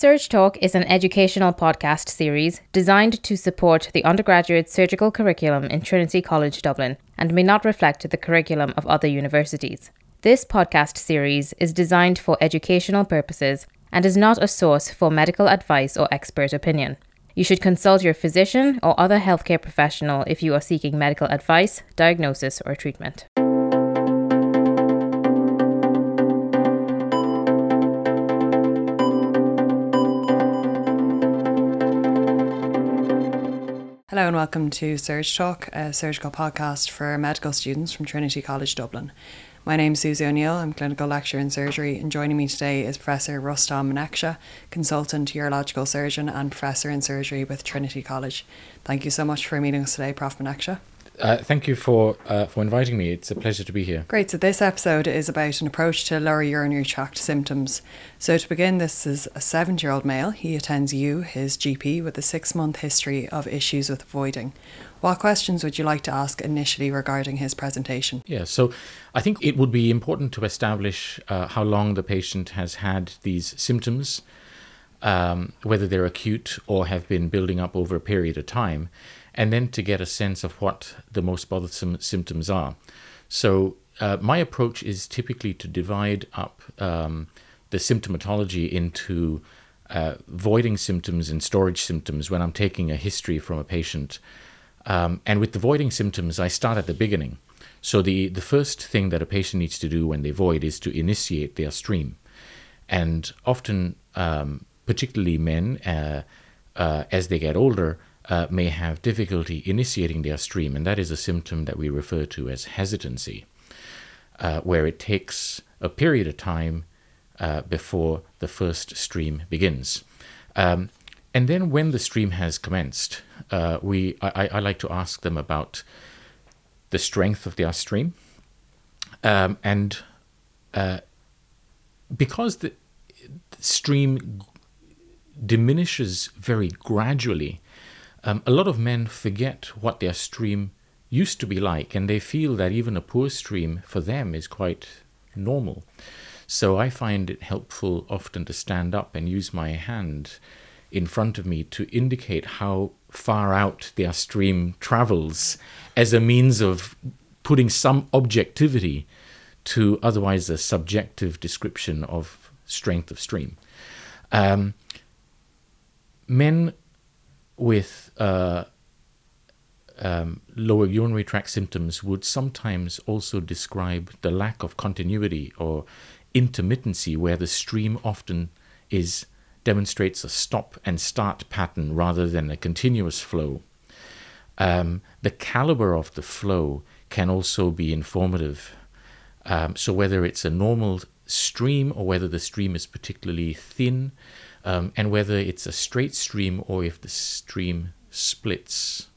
SurgTalk is an educational podcast series designed to support the undergraduate surgical curriculum in Trinity College Dublin and may not reflect the curriculum of other universities. This podcast series is designed for educational purposes and is not a source for medical advice or expert opinion. You should consult your physician or other healthcare professional if you are seeking medical advice, diagnosis, or treatment. Hello and welcome to SurgTalk, a surgical podcast for medical students from Trinity College Dublin. My name is Susie O'Neill, I'm clinical lecturer in surgery, and joining me today is Professor Rustom Manecksha, consultant urological surgeon and professor in surgery with Trinity College. Thank you so much for meeting us today, Prof. Manecksha. Uh, thank you for uh, for inviting me. It's a pleasure to be here. Great. So this episode is about an approach to lower urinary tract symptoms. So to begin, this is a seven-year-old male. He attends you, his GP, with a six-month history of issues with voiding. What questions would you like to ask initially regarding his presentation? Yeah. So I think it would be important to establish uh, how long the patient has had these symptoms, um, whether they're acute or have been building up over a period of time and then to get a sense of what the most bothersome symptoms are. So, uh, my approach is typically to divide up um, the symptomatology into uh, voiding symptoms and storage symptoms when I'm taking a history from a patient. Um, and with the voiding symptoms, I start at the beginning. So, the, the first thing that a patient needs to do when they void is to initiate their stream. And often, um, particularly men, uh, uh as they get older, uh, may have difficulty initiating their stream, and that is a symptom that we refer to as hesitancy, uh, where it takes a period of time uh, before the first stream begins. Um, and then, when the stream has commenced, uh, we I, I, like to ask them about the strength of their stream, um, and uh, because the stream diminishes very gradually um, a lot of men forget what their stream used to be like, and they feel that even a poor stream for them is quite normal. So I find it helpful often to stand up and use my hand in front of me to indicate how far out their stream travels as a means of putting some objectivity to otherwise a subjective description of strength of stream. Um, men with uh, um, lower urinary tract symptoms would sometimes also describe the lack of continuity or intermittency, where the stream often is demonstrates a stop and start pattern rather than a continuous flow. Um, the caliber of the flow can also be informative. Um, so whether it's a normal stream or whether the stream is particularly thin, um, and whether it's a straight stream or if the stream splits.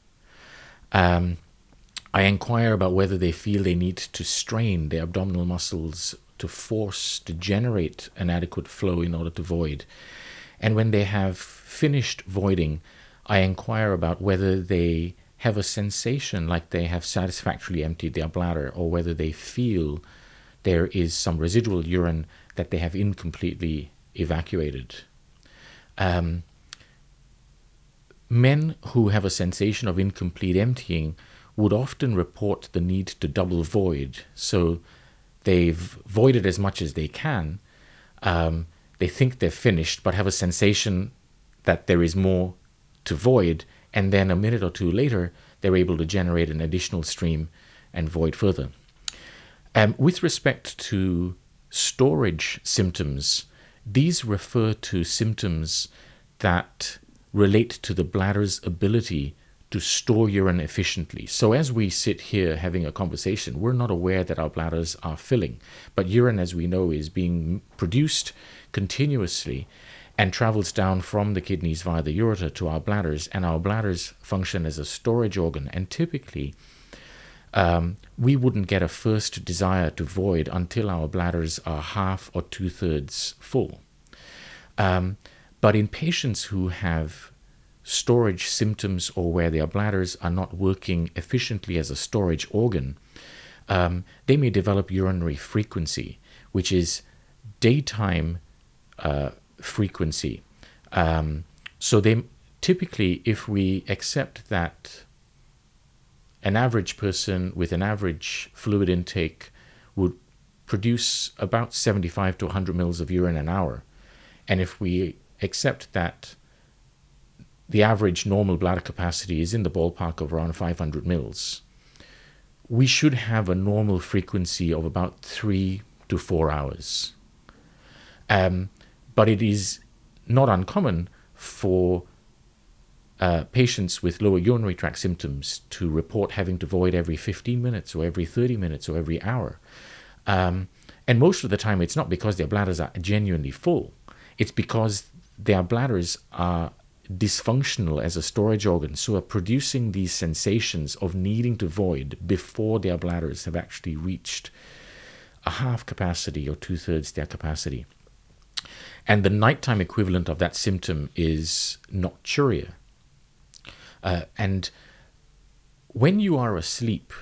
Um, I inquire about whether they feel they need to strain their abdominal muscles to force to generate an adequate flow in order to void. And when they have finished voiding, I inquire about whether they have a sensation like they have satisfactorily emptied their bladder or whether they feel there is some residual urine that they have incompletely evacuated. Um, men who have a sensation of incomplete emptying would often report the need to double void. So they've voided as much as they can. Um, they think they're finished, but have a sensation that there is more to void. And then a minute or two later, they're able to generate an additional stream and void further. Um, with respect to storage symptoms, these refer to symptoms that relate to the bladder's ability to store urine efficiently. So, as we sit here having a conversation, we're not aware that our bladders are filling. But urine, as we know, is being produced continuously and travels down from the kidneys via the ureter to our bladders, and our bladders function as a storage organ. And typically, um, we wouldn't get a first desire to void until our bladders are half or two thirds full. Um, but in patients who have storage symptoms or where their bladders are not working efficiently as a storage organ, um, they may develop urinary frequency, which is daytime uh, frequency. Um, so they typically, if we accept that an average person with an average fluid intake would produce about 75 to 100 mils of urine an hour, and if we accept that the average normal bladder capacity is in the ballpark of around 500 mils, we should have a normal frequency of about three to four hours. Um, but it is not uncommon for uh, patients with lower urinary tract symptoms to report having to void every 15 minutes or every 30 minutes or every hour. Um, and most of the time, it's not because their bladders are genuinely full, it's because their bladders are dysfunctional as a storage organ, so are producing these sensations of needing to void before their bladders have actually reached a half capacity or two thirds their capacity. And the nighttime equivalent of that symptom is nocturia. Uh, and when you are asleep,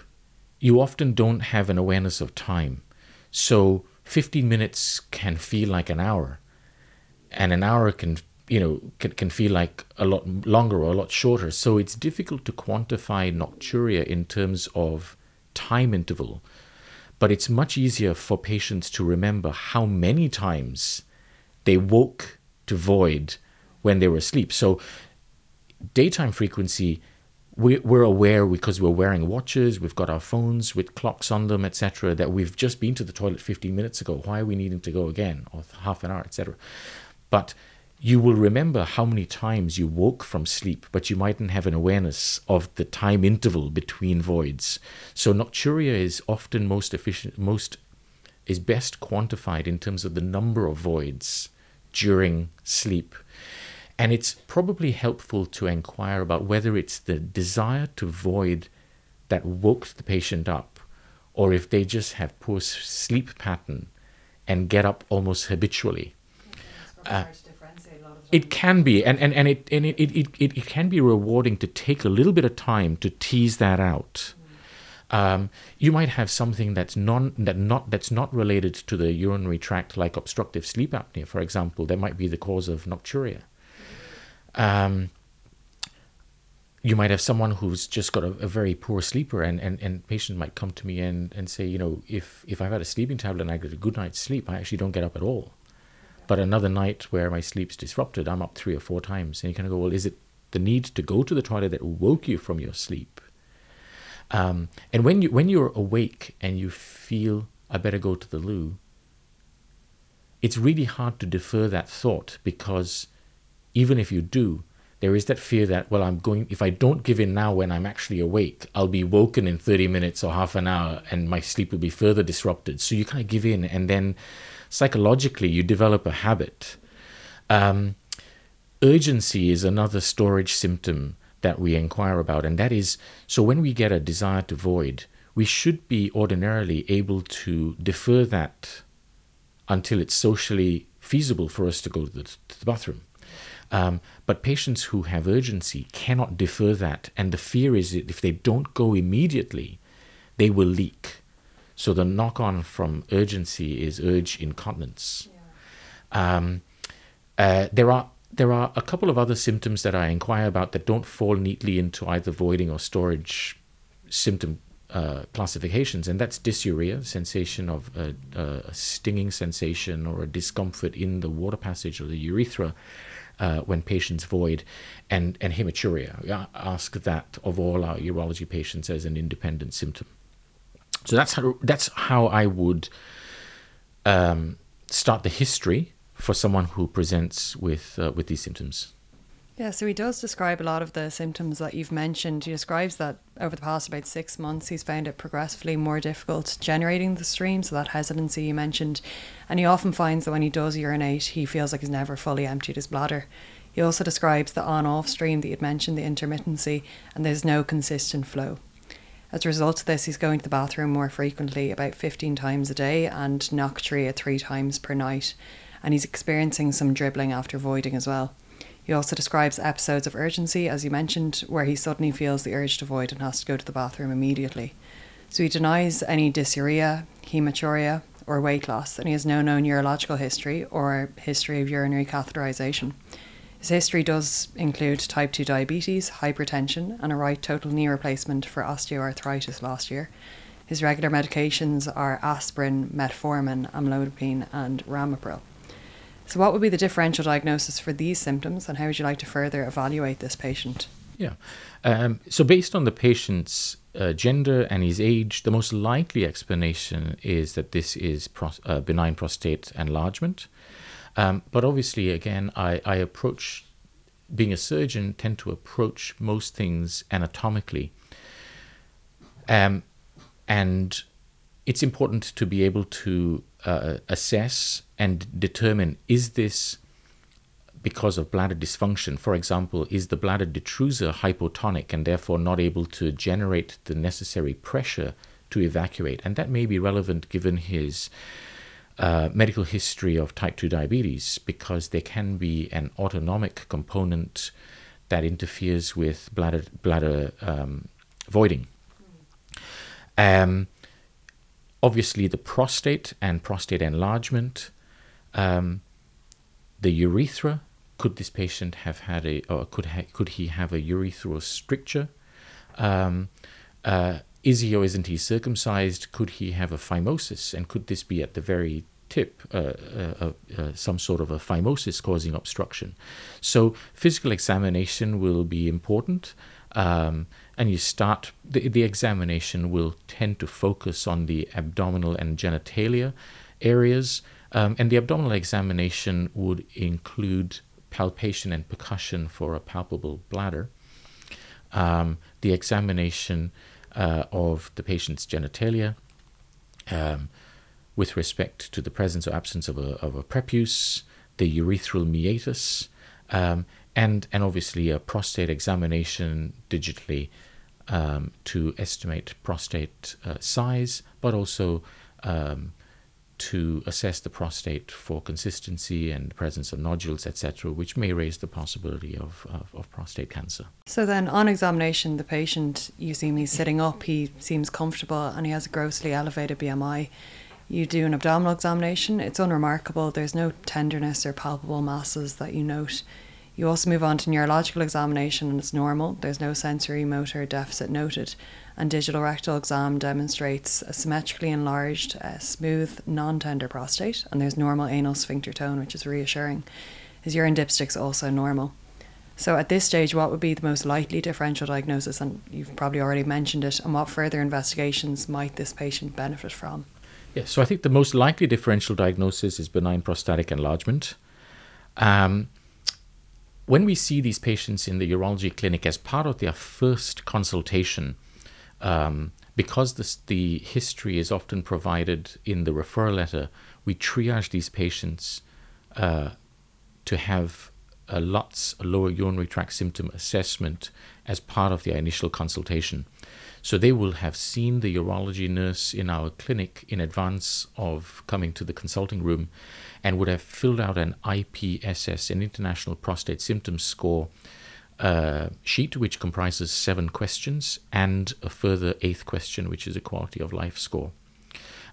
you often don't have an awareness of time. So 15 minutes can feel like an hour, and an hour can you know can, can feel like a lot longer or a lot shorter. So it's difficult to quantify nocturia in terms of time interval, but it's much easier for patients to remember how many times they woke to void when they were asleep. So daytime frequency we're aware because we're wearing watches, we've got our phones with clocks on them, etc., that we've just been to the toilet 15 minutes ago. Why are we needing to go again, or half an hour, etc.? But you will remember how many times you woke from sleep, but you mightn't have an awareness of the time interval between voids. So nocturia is often most efficient, most is best quantified in terms of the number of voids during sleep. And it's probably helpful to inquire about whether it's the desire to void that woke the patient up, or if they just have poor sleep pattern and get up almost habitually. Uh, it can be, and, and, and, it, and it, it, it, it can be rewarding to take a little bit of time to tease that out. Um, you might have something that's non that not that's not related to the urinary tract, like obstructive sleep apnea, for example. That might be the cause of nocturia. Um, you might have someone who's just got a, a, very poor sleeper and, and, and patient might come to me and, and say, you know, if, if I've had a sleeping tablet and I get a good night's sleep, I actually don't get up at all. But another night where my sleep's disrupted, I'm up three or four times. And you kind of go, well, is it the need to go to the toilet that woke you from your sleep? Um, and when you when you're awake and you feel I better go to the loo, it's really hard to defer that thought because even if you do, there is that fear that, well, I'm going, if I don't give in now when I'm actually awake, I'll be woken in 30 minutes or half an hour and my sleep will be further disrupted. So you kind of give in and then psychologically you develop a habit. Um, urgency is another storage symptom that we inquire about, and that is so when we get a desire to void, we should be ordinarily able to defer that until it's socially feasible for us to go to the, to the bathroom. Um, but patients who have urgency cannot defer that. And the fear is that if they don't go immediately, they will leak. So the knock on from urgency is urge incontinence. Yeah. Um, uh, there are there are a couple of other symptoms that I inquire about that don't fall neatly into either voiding or storage symptom uh, classifications, and that's dysuria, sensation of a, a, stinging sensation or a discomfort in the water passage or the urethra, uh, when patients void, and, and hematuria. Ask that of all our urology patients as an independent symptom. So that's how, that's how I would um, start the history for someone who presents with, uh, with these symptoms. Yeah, so he does describe a lot of the symptoms that you've mentioned. He describes that over the past about six months, he's found it progressively more difficult generating the stream, so that hesitancy you mentioned. And he often finds that when he does urinate, he feels like he's never fully emptied his bladder. He also describes the on off stream that you'd mentioned, the intermittency, and there's no consistent flow. As a result of this, he's going to the bathroom more frequently, about 15 times a day, and nocturia three times per night. And he's experiencing some dribbling after voiding as well. He also describes episodes of urgency, as you mentioned, where he suddenly feels the urge to void and has to go to the bathroom immediately. So he denies any dysuria, hematuria, or weight loss, and he has no known urological history or history of urinary catheterization. His history does include type 2 diabetes, hypertension, and a right total knee replacement for osteoarthritis last year. His regular medications are aspirin, metformin, amlodipine, and ramipril. So, what would be the differential diagnosis for these symptoms, and how would you like to further evaluate this patient? Yeah. Um, so, based on the patient's uh, gender and his age, the most likely explanation is that this is pros- uh, benign prostate enlargement. Um, but obviously, again, I, I approach being a surgeon, tend to approach most things anatomically. Um, and it's important to be able to uh, assess and determine is this because of bladder dysfunction? For example, is the bladder detrusor hypotonic and therefore not able to generate the necessary pressure to evacuate? And that may be relevant given his uh, medical history of type 2 diabetes because there can be an autonomic component that interferes with bladder, bladder um, voiding. Um, obviously, the prostate and prostate enlargement, um, the urethra. Could this patient have had a, or could ha- could he have a urethral stricture? Um, uh, is he or isn't he circumcised? Could he have a phimosis? And could this be at the very tip, uh, uh, uh, some sort of a phimosis causing obstruction? So, physical examination will be important. Um, and you start, the, the examination will tend to focus on the abdominal and genitalia areas. Um, and the abdominal examination would include palpation and percussion for a palpable bladder. Um, the examination uh, of the patient's genitalia um, with respect to the presence or absence of a, of a prepuce, the urethral meatus, um, and, and obviously a prostate examination digitally um, to estimate prostate uh, size, but also um, to assess the prostate for consistency and presence of nodules, etc., which may raise the possibility of, of, of, prostate cancer. So, then on examination, the patient, you see him, sitting up, he seems comfortable, and he has a grossly elevated BMI. You do an abdominal examination, it's unremarkable, there's no tenderness or palpable masses that you note. You also move on to neurological examination, and it's normal, there's no sensory motor deficit noted and digital rectal exam demonstrates a symmetrically enlarged, uh, smooth, non tender prostate, and there's normal anal sphincter tone, which is reassuring. His urine dipstick's also normal. So, at this stage, what would be the most likely differential diagnosis? And you've probably already mentioned it. And what further investigations might this patient benefit from? Yeah, so I think the most likely differential diagnosis is benign prostatic enlargement. Um, when we see these patients in the urology clinic as part of their first consultation, um, because this, the history is often provided in the referral letter, we triage these patients uh, to have a LUTS, a lower urinary tract symptom assessment, as part of their initial consultation. So they will have seen the urology nurse in our clinic in advance of coming to the consulting room and would have filled out an IPSS, an International Prostate Symptoms Score uh, sheet, which comprises seven questions, and a further eighth question, which is a quality of life score.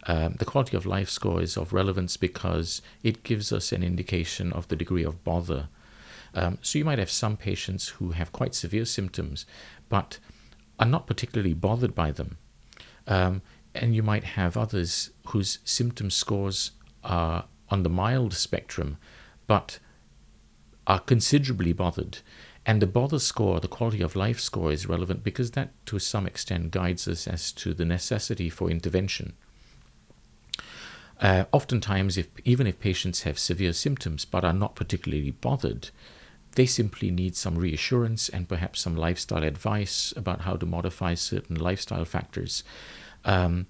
Um, the quality of life score is of relevance because it gives us an indication of the degree of bother. Um, so you might have some patients who have quite severe symptoms, but are not particularly bothered by them. Um, and you might have others whose symptom scores are on the mild spectrum, but are considerably bothered. And the bother score, the quality of life score, is relevant because that, to some extent, guides us as to the necessity for intervention. Uh, oftentimes, if, even if patients have severe symptoms but are not particularly bothered, they simply need some reassurance and perhaps some lifestyle advice about how to modify certain lifestyle factors. Um,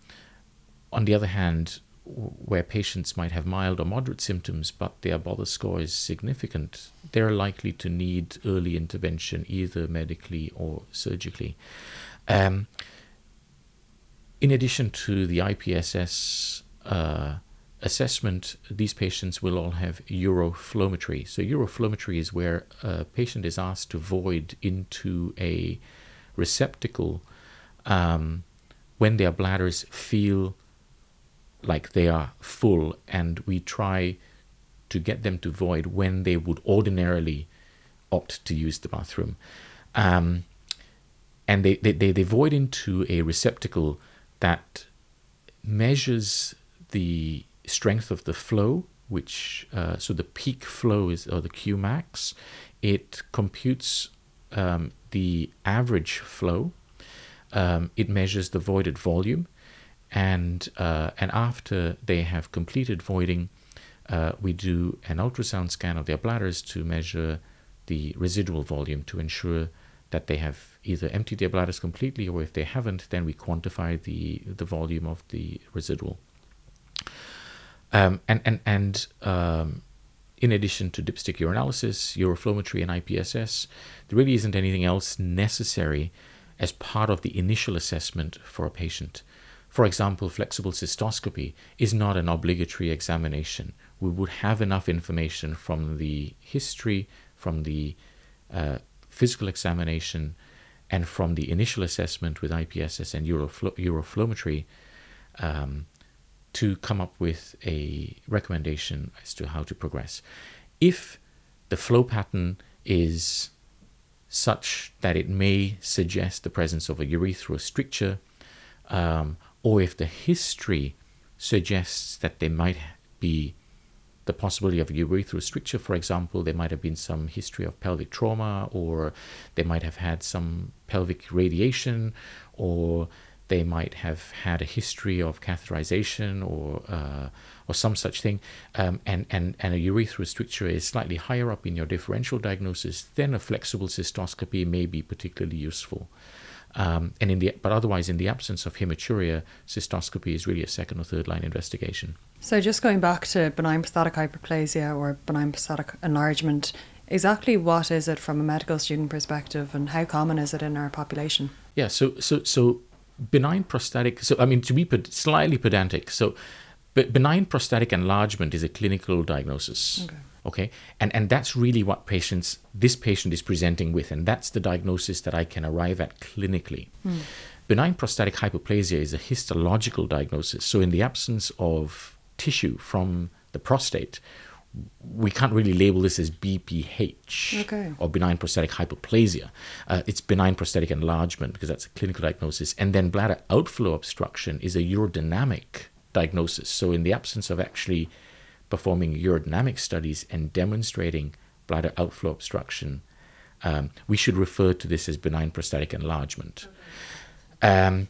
on the other hand, where patients might have mild or moderate symptoms, but their bother score is significant, they're likely to need early intervention, either medically or surgically. Um, in addition to the IPSS uh, assessment, these patients will all have uroflowmetry. So, uroflowmetry is where a patient is asked to void into a receptacle um, when their bladders feel like they are full, and we try to get them to void when they would ordinarily opt to use the bathroom. Um, and they, they, they, they void into a receptacle that measures the strength of the flow, which uh, so the peak flow is or the Q max. It computes um, the average flow. Um, it measures the voided volume, and uh, and after they have completed voiding, uh, we do an ultrasound scan of their bladders to measure the residual volume to ensure that they have either emptied their bladders completely, or if they haven't, then we quantify the the volume of the residual. Um, and and and um, in addition to dipstick urinalysis, uroflowmetry, and IPSS, there really isn't anything else necessary as part of the initial assessment for a patient. For example, flexible cystoscopy is not an obligatory examination. We would have enough information from the history, from the uh, physical examination, and from the initial assessment with IPSS and Euroflo- uroflowmetry um, to come up with a recommendation as to how to progress. If the flow pattern is such that it may suggest the presence of a urethral stricture, um, or if the history suggests that there might be the possibility of a urethral stricture, for example, there might have been some history of pelvic trauma, or they might have had some pelvic radiation, or they might have had a history of catheterization or uh, or some such thing, um, and, and, and a urethral stricture is slightly higher up in your differential diagnosis, then a flexible cystoscopy may be particularly useful. Um, and in the but otherwise, in the absence of hematuria, cystoscopy is really a second or third line investigation. So, just going back to benign prostatic hyperplasia or benign prostatic enlargement, exactly what is it from a medical student perspective, and how common is it in our population? Yeah, so so so benign prostatic. So I mean, to be slightly pedantic, so but benign prostatic enlargement is a clinical diagnosis. Okay. okay. And and that's really what patients this patient is presenting with, and that's the diagnosis that I can arrive at clinically. Mm. Benign prostatic hyperplasia is a histological diagnosis. So in the absence of tissue from the prostate, we can't really label this as BPH okay. or benign prostatic hyperplasia. Uh, it's benign prostatic enlargement because that's a clinical diagnosis. And then bladder outflow obstruction is a urodynamic diagnosis. So, in the absence of actually performing urodynamic studies and demonstrating bladder outflow obstruction, um, we should refer to this as benign prostatic enlargement. Okay. Um,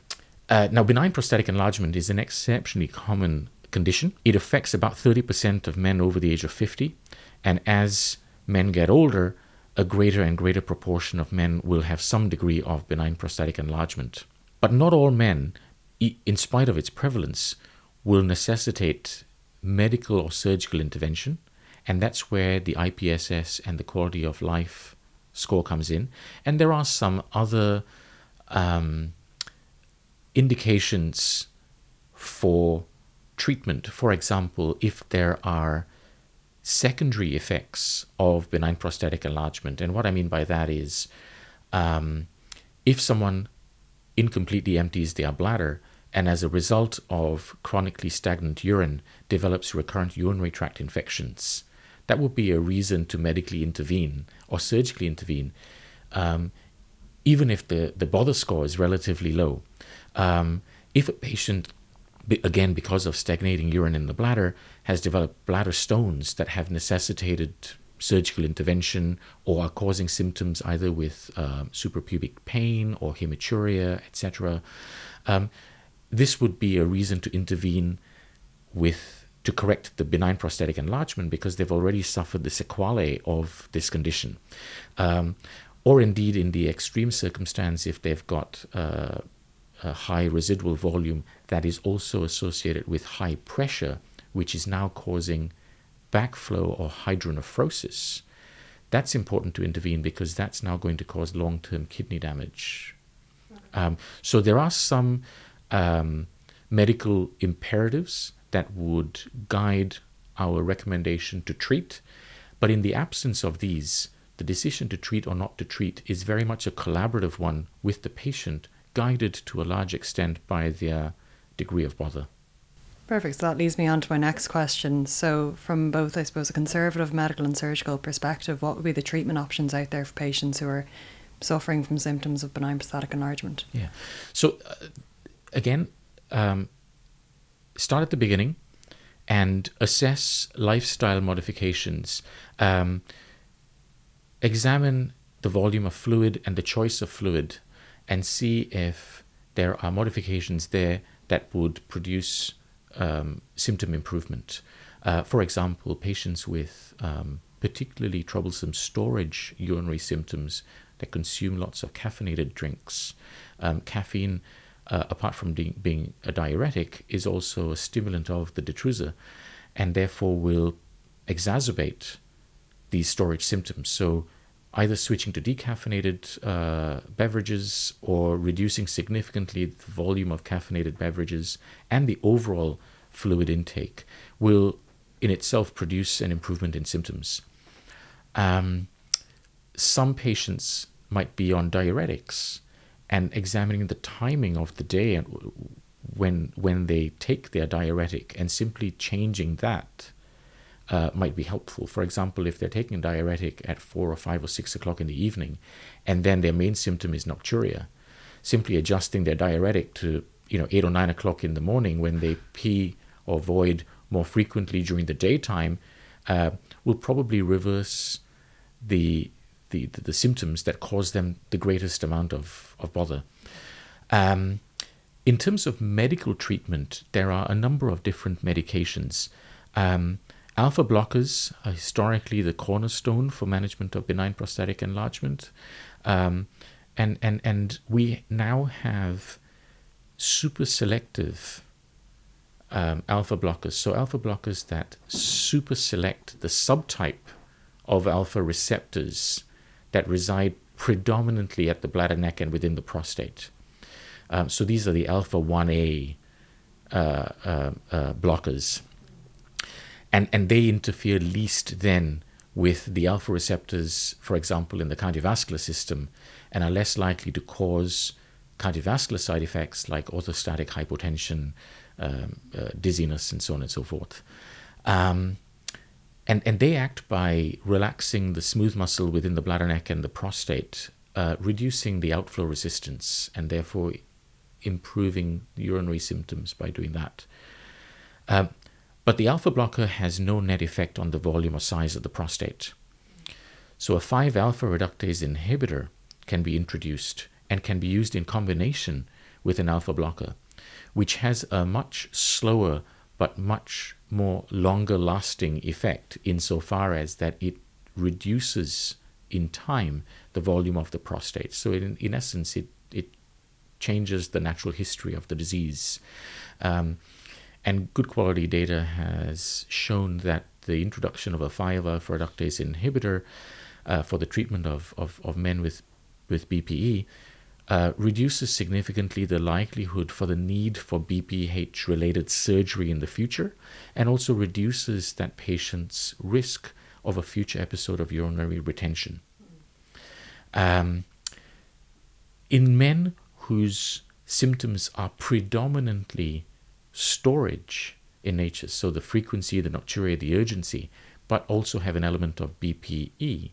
uh, now, benign prostatic enlargement is an exceptionally common condition. It affects about 30% of men over the age of 50, and as men get older, a greater and greater proportion of men will have some degree of benign prostatic enlargement. But not all men, in spite of its prevalence, will necessitate medical or surgical intervention, and that's where the IPSS and the quality of life score comes in. And there are some other um, indications for treatment. For example, if there are secondary effects of benign prostatic enlargement, and what I mean by that is um, if someone incompletely empties their bladder, and as a result of chronically stagnant urine develops recurrent urinary tract infections, that would be a reason to medically intervene or surgically intervene, um, even if the, the bother score is relatively low. Um, if a patient, again, because of stagnating urine in the bladder, has developed bladder stones that have necessitated surgical intervention or are causing symptoms either with uh, suprapubic pain or hematuria, etc. Um, this would be a reason to intervene with to correct the benign prostatic enlargement because they've already suffered the sequelae of this condition. Um, or indeed, in the extreme circumstance, if they've got uh, a high residual volume that is also associated with high pressure, which is now causing backflow or hydronephrosis, that's important to intervene because that's now going to cause long term kidney damage. Um, so there are some um, medical imperatives that would guide our recommendation to treat. But in the absence of these, the decision to treat or not to treat is very much a collaborative one with the patient, guided to a large extent by their degree of bother. Perfect. So that leads me on to my next question. So, from both, I suppose, a conservative medical and surgical perspective, what would be the treatment options out there for patients who are suffering from symptoms of benign prostatic enlargement? Yeah. So, uh, again, um, start at the beginning and assess lifestyle modifications. Um, examine the volume of fluid and the choice of fluid and see if there are modifications there that would produce um, symptom improvement. Uh, for example, patients with um, particularly troublesome storage urinary symptoms that consume lots of caffeinated drinks. Um, caffeine, uh, apart from being a diuretic, is also a stimulant of the detrusor and therefore will exacerbate these storage symptoms. So, either switching to decaffeinated uh, beverages or reducing significantly the volume of caffeinated beverages and the overall fluid intake will in itself produce an improvement in symptoms. Um, some patients might be on diuretics and examining the timing of the day and when when they take their diuretic and simply changing that uh, might be helpful. For example, if they're taking a diuretic at four or five or six o'clock in the evening, and then their main symptom is nocturia, simply adjusting their diuretic to you know eight or nine o'clock in the morning when they pee or void more frequently during the daytime uh, will probably reverse the, the, the the symptoms that cause them the greatest amount of of bother. Um, in terms of medical treatment, there are a number of different medications. Um, Alpha blockers are historically the cornerstone for management of benign prostatic enlargement. Um, and, and, and we now have super selective um, alpha blockers. So, alpha blockers that super select the subtype of alpha receptors that reside predominantly at the bladder neck and within the prostate. Um, so, these are the alpha 1A uh, uh, uh, blockers and and they interfere least then with the alpha receptors, for example, in the cardiovascular system, and are less likely to cause cardiovascular side effects like orthostatic hypotension, um, uh, dizziness, and so on and so forth. Um, and, and they act by relaxing the smooth muscle within the bladder neck and the prostate, uh, reducing the outflow resistance, and therefore improving urinary symptoms by doing that. Um, but the alpha blocker has no net effect on the volume or size of the prostate. So a 5 alpha reductase inhibitor can be introduced and can be used in combination with an alpha blocker, which has a much slower but much more longer lasting effect insofar as that it reduces in time the volume of the prostate. So in, in essence, it, it changes the natural history of the disease. Um, and good quality data has shown that the introduction of a 5 alpha reductase inhibitor uh, for the treatment of, of, of men with, with BPE uh, reduces significantly the likelihood for the need for BPH related surgery in the future and also reduces that patient's risk of a future episode of urinary retention. Um, in men whose symptoms are predominantly storage in nature, so the frequency, the nocturia, the urgency, but also have an element of BPE.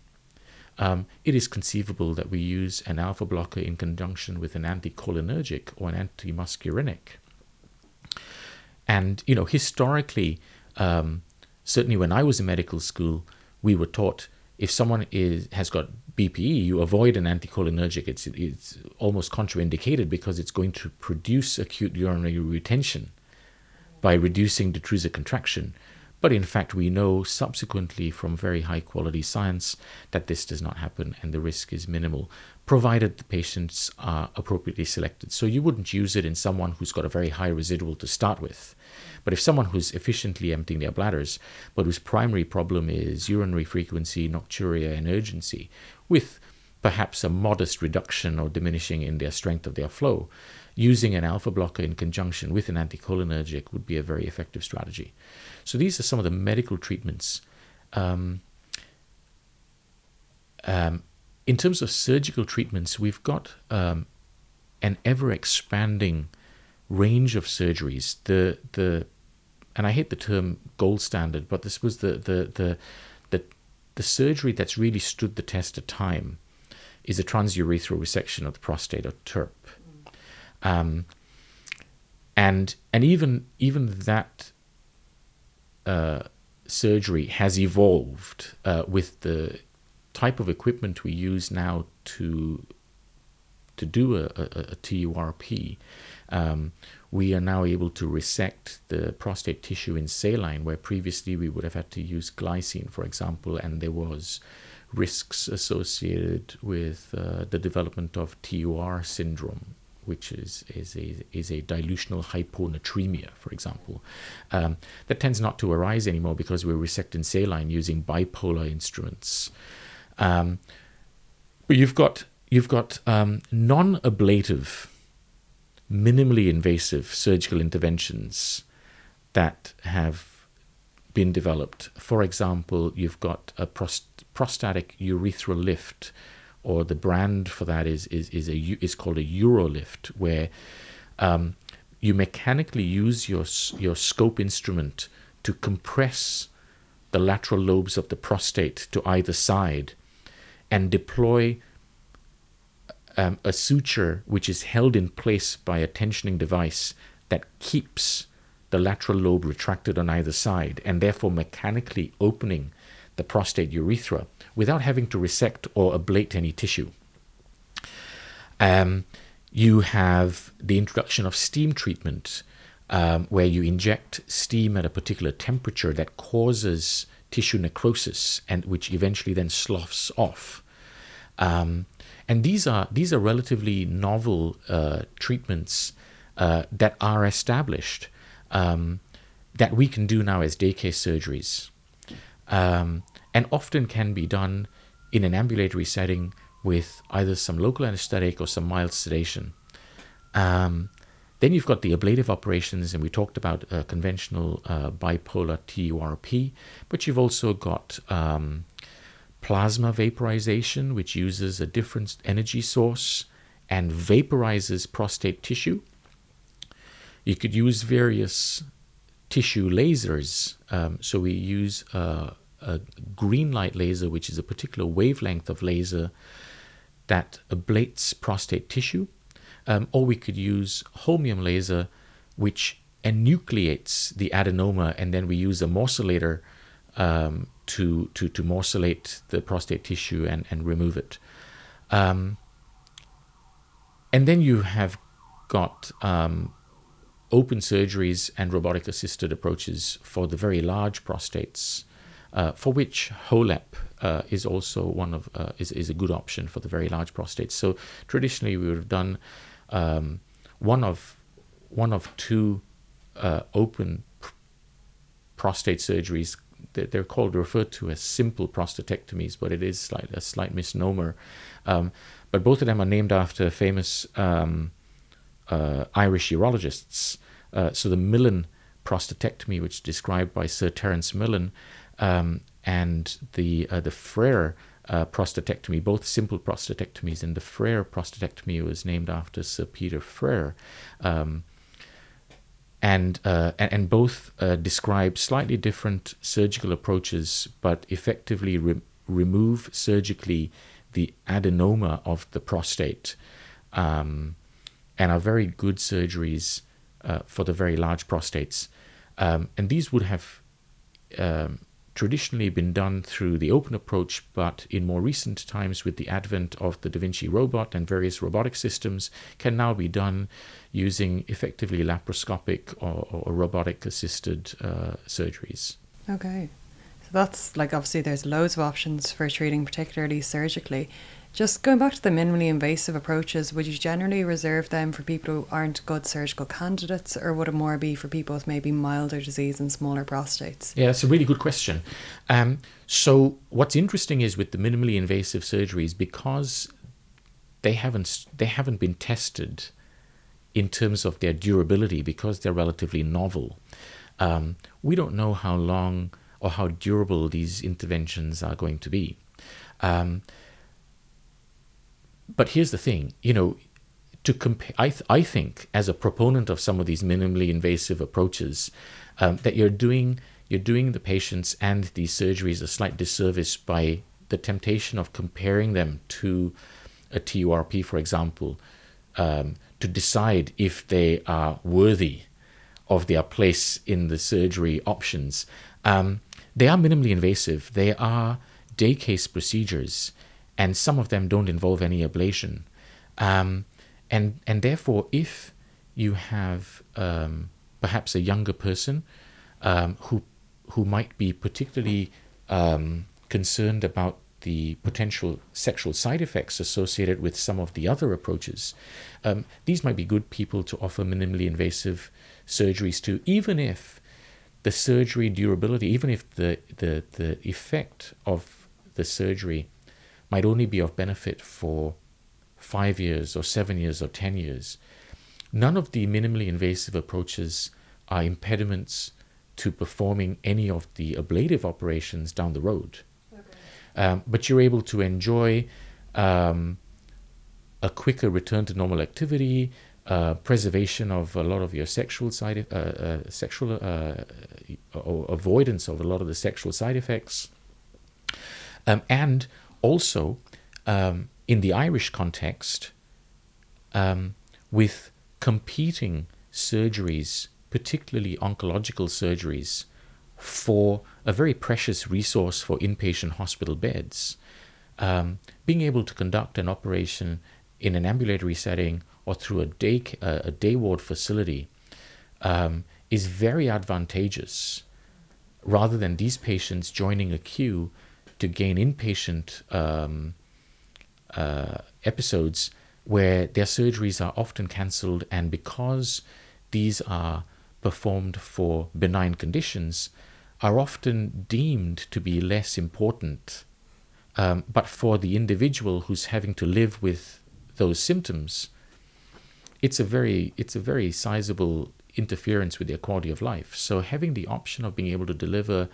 Um, it is conceivable that we use an alpha blocker in conjunction with an anticholinergic or an antimuscarinic. And, you know, historically, um, certainly when I was in medical school, we were taught if someone is has got BPE, you avoid an anticholinergic. It's, it's almost contraindicated because it's going to produce acute urinary retention by reducing detrusor contraction. But in fact, we know subsequently from very high quality science that this does not happen and the risk is minimal, provided the patients are appropriately selected. So you wouldn't use it in someone who's got a very high residual to start with. But if someone who's efficiently emptying their bladders, but whose primary problem is urinary frequency, nocturia, and urgency, with perhaps a modest reduction or diminishing in their strength of their flow, using an alpha blocker in conjunction with an anticholinergic would be a very effective strategy. So these are some of the medical treatments. Um, um, in terms of surgical treatments, we've got um, an ever expanding range of surgeries. The the and I hate the term gold standard, but this was the the the the, the surgery that's really stood the test of time is a transurethral resection of the prostate or TURP. Um, and and even even that uh, surgery has evolved uh, with the type of equipment we use now to to do a, a, a TURP. Um, we are now able to resect the prostate tissue in saline, where previously we would have had to use glycine, for example, and there was risks associated with uh, the development of TUR syndrome, which is, is, a, is a dilutional hyponatremia, for example. Um, that tends not to arise anymore because we're resecting saline using bipolar instruments. Um, but you've got, you've got um, non ablative, minimally invasive surgical interventions that have been developed. For example, you've got a prost- prostatic urethral lift or the brand for that is is is a is called a UroLift, where um, you mechanically use your your scope instrument to compress the lateral lobes of the prostate to either side, and deploy um, a suture which is held in place by a tensioning device that keeps the lateral lobe retracted on either side, and therefore mechanically opening the prostate urethra without having to resect or ablate any tissue. Um, you have the introduction of steam treatment, um, where you inject steam at a particular temperature that causes tissue necrosis, and which eventually then sloughs off. Um, and these are these are relatively novel uh, treatments uh, that are established um, that we can do now as day case surgeries. Um, and often can be done in an ambulatory setting with either some local anesthetic or some mild sedation. Um, then you've got the ablative operations, and we talked about uh, conventional uh, bipolar TURP, but you've also got um, plasma vaporization, which uses a different energy source and vaporizes prostate tissue. You could use various tissue lasers. Um, so we use uh, a green light laser, which is a particular wavelength of laser that ablates prostate tissue, um, or we could use holmium laser, which enucleates the adenoma, and then we use a morcellator um, to, to, to morcellate the prostate tissue and, and remove it. Um, and then you have got um, open surgeries and robotic assisted approaches for the very large prostates uh, for which HoLEP uh, is also one of uh, is, is a good option for the very large prostates. So traditionally we would have done um, one of one of two uh, open pr- prostate surgeries. They're, called referred to as simple prostatectomies, but it is slight, a slight misnomer. Um, but both of them are named after famous um, uh, Irish urologists. Uh, so the Millin prostatectomy, which is described by Sir Terence Millin, um, and the uh, the Freyer uh, prostatectomy, both simple prostatectomies, and the Freyer prostatectomy was named after Sir Peter Freyer. Um, and, uh, and, both uh, describe slightly different surgical approaches, but effectively re- remove surgically the adenoma of the prostate, um, and are very good surgeries uh, for the very large prostates. Um, and these would have um, traditionally been done through the open approach, but in more recent times, with the advent of the Da Vinci robot and various robotic systems, can now be done using effectively laparoscopic or, or robotic assisted uh, surgeries. Okay. So that's like obviously there's loads of options for treating, particularly surgically. Just going back to the minimally invasive approaches, would you generally reserve them for people who aren't good surgical candidates, or would it more be for people with maybe milder disease and smaller prostates? Yeah, that's a really good question. Um, so, what's interesting is with the minimally invasive surgeries, because they haven't they haven't been tested in terms of their durability, because they're relatively novel. Um, we don't know how long or how durable these interventions are going to be. Um, but here's the thing you know, to compare, I, th- I think, as a proponent of some of these minimally invasive approaches, um, that you're doing you're doing the patients and these surgeries a slight disservice by the temptation of comparing them to a TURP, for example, um, to decide if they are worthy of their place in the surgery options. Um, they are minimally invasive. They are day case procedures, and some of them don't involve any ablation. Um, and and therefore, if you have um, perhaps a younger person um, who who might be particularly um, concerned about the potential sexual side effects associated with some of the other approaches, um, these might be good people to offer minimally invasive surgeries to, even if the surgery durability, even if the, the, the effect of the surgery might only be of benefit for five years or seven years or ten years. None of the minimally invasive approaches are impediments to performing any of the ablative operations down the road. Okay. Um, but you're able to enjoy um, a quicker return to normal activity, uh, preservation of a lot of your sexual side, uh, uh, sexual uh, or avoidance of a lot of the sexual side effects, um, and also um, in the Irish context, um, with competing surgeries particularly oncological surgeries, for a very precious resource for inpatient hospital beds. Um, being able to conduct an operation in an ambulatory setting or through a day, uh, a day ward facility um, is very advantageous rather than these patients joining a queue to gain inpatient um, uh, episodes where their surgeries are often cancelled and because these are performed for benign conditions are often deemed to be less important. Um, but for the individual who's having to live with those symptoms, it's a very it's a very sizable interference with their quality of life. So having the option of being able to deliver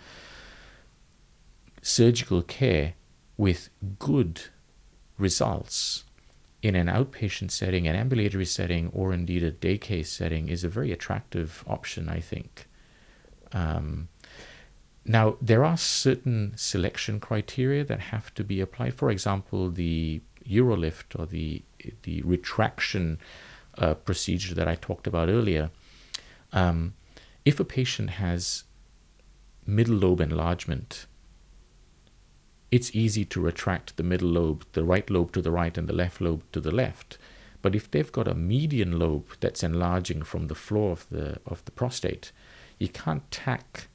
surgical care with good results in an outpatient setting, an ambulatory setting, or indeed a day case setting is a very attractive option, I think. Um, now, there are certain selection criteria that have to be applied. For example, the UroLift or the, the retraction uh, procedure that I talked about earlier. Um, if a patient has middle lobe enlargement, it's easy to retract the middle lobe, the right lobe to the right, and the left lobe to the left. But if they've got a median lobe that's enlarging from the floor of the of the prostate, you can't tack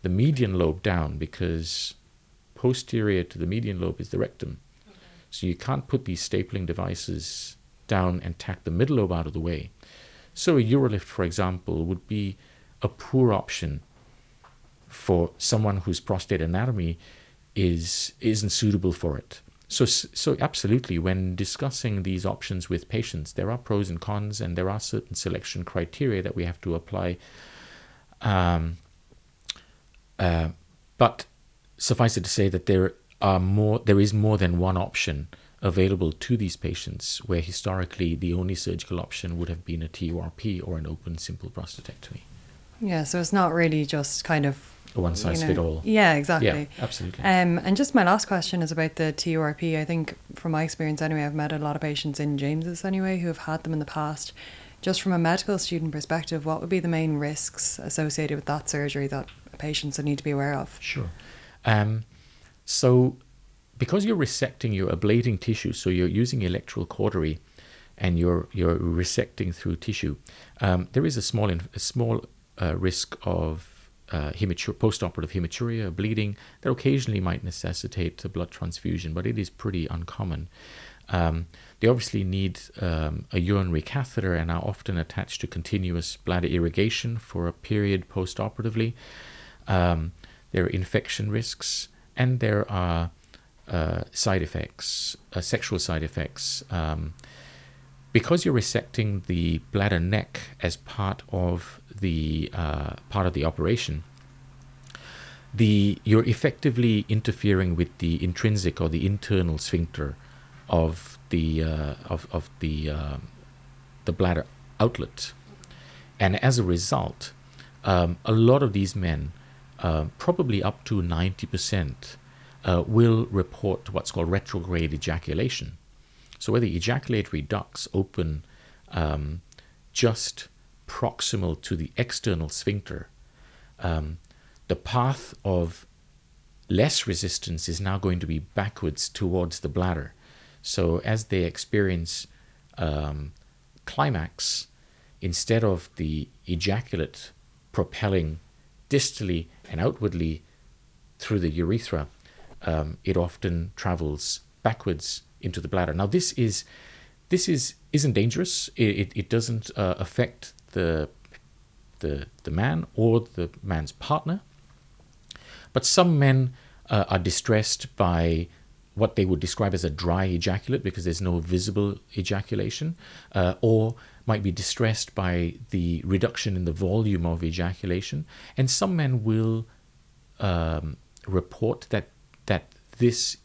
the median lobe down because posterior to the median lobe is the rectum. Okay. So you can't put these stapling devices down and tack the middle lobe out of the way. So a UroLift, for example, would be a poor option for someone whose prostate anatomy is isn't suitable for it. So, so absolutely, when discussing these options with patients, there are pros and cons, and there are certain selection criteria that we have to apply. Um, uh, but suffice it to say that there are more, there is more than one option available to these patients, where historically the only surgical option would have been a TURP or an open simple prostatectomy. Yeah, so it's not really just kind of a one size you know, fit all. Yeah, exactly. Yeah, absolutely. Um, and just my last question is about the TURP. I think, from my experience anyway, I've met a lot of patients in James's anyway who have had them in the past. Just from a medical student perspective, what would be the main risks associated with that surgery that patients would need to be aware of? Sure. Um, so, because you're resecting, you're ablating tissue, so you're using electrical cautery and you're you're resecting through tissue, um, there is a small a small uh, risk of uh, hematur- post-operative hematuria, bleeding, that occasionally might necessitate a blood transfusion, but it is pretty uncommon. Um, they obviously need um, a urinary catheter and are often attached to continuous bladder irrigation for a period post-operatively. Um, there are infection risks, and there are uh, side effects, uh, sexual side effects. Um, because you're resecting the bladder neck as part of the uh, part of the operation, the you're effectively interfering with the intrinsic or the internal sphincter of the uh, of of the uh, the bladder outlet. And as a result, um, a lot of these men, uh, probably up to 90%, uh, will report what's called retrograde ejaculation. So, where the ejaculatory ducts open um, just proximal to the external sphincter, um, the path of less resistance is now going to be backwards towards the bladder. So, as they experience um, climax, instead of the ejaculate propelling distally and outwardly through the urethra, um, it often travels backwards into the bladder. Now, this is this is isn't dangerous. It, it, it doesn't uh, affect the the the man or the man's partner. But some men uh, are distressed by what they would describe as a dry ejaculate because there's no visible ejaculation, uh, or might be distressed by the reduction in the volume of ejaculation. And some men will um, report that that this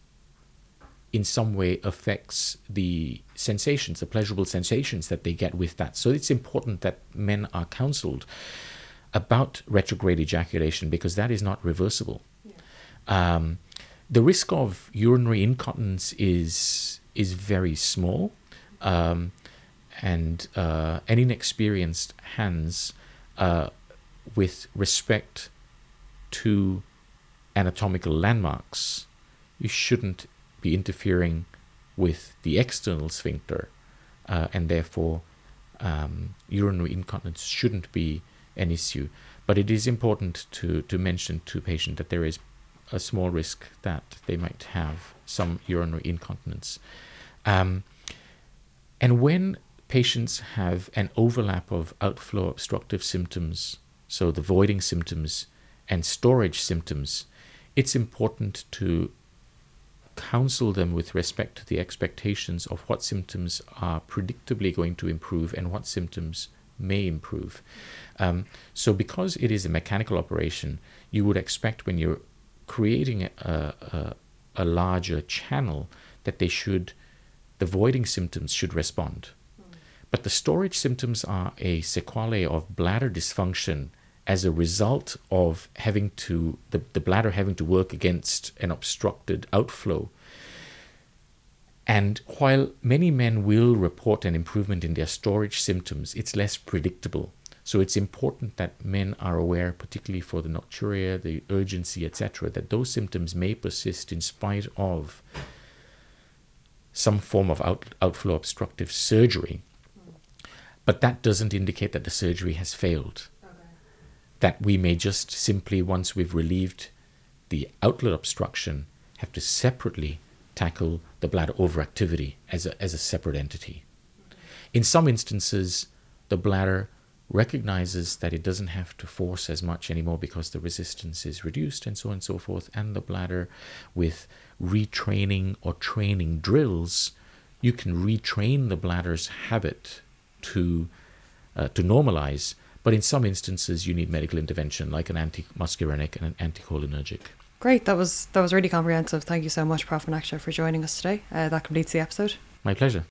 in some way affects the sensations, the pleasurable sensations that they get with that. So it's important that men are counseled about retrograde ejaculation because that is not reversible. Yeah. Um, the risk of urinary incontinence is is very small, um, and uh, an inexperienced hands uh, with respect to anatomical landmarks, you shouldn't be interfering with the external sphincter, uh, and therefore um, urinary incontinence shouldn't be an issue. But it is important to, to mention to patient that there is a small risk that they might have some urinary incontinence. Um, and when patients have an overlap of outflow obstructive symptoms, so the voiding symptoms and storage symptoms, it's important to counsel them with respect to the expectations of what symptoms are predictably going to improve and what symptoms may improve. Um, so, because it is a mechanical operation, you would expect when you're creating a, a, a larger channel that they should, the voiding symptoms should respond. But the storage symptoms are a sequelae of bladder dysfunction as a result of having to the, the bladder having to work against an obstructed outflow. And while many men will report an improvement in their storage symptoms, it's less predictable. So it's important that men are aware, particularly for the nocturia, the urgency, etc., that those symptoms may persist in spite of some form of out, outflow obstructive surgery. But that doesn't indicate that the surgery has failed that we may just simply, once we've relieved the outlet obstruction, have to separately tackle the bladder overactivity as a, as a separate entity. In some instances, the bladder recognizes that it doesn't have to force as much anymore because the resistance is reduced and so on and so forth. And the bladder, with retraining or training drills, you can retrain the bladder's habit to, uh, to normalize but in some instances, you need medical intervention, like an antimuscarinic and an anticholinergic. Great, that was that was really comprehensive. Thank you so much, Prof. Manecksha, for joining us today. Uh, that completes the episode. My pleasure.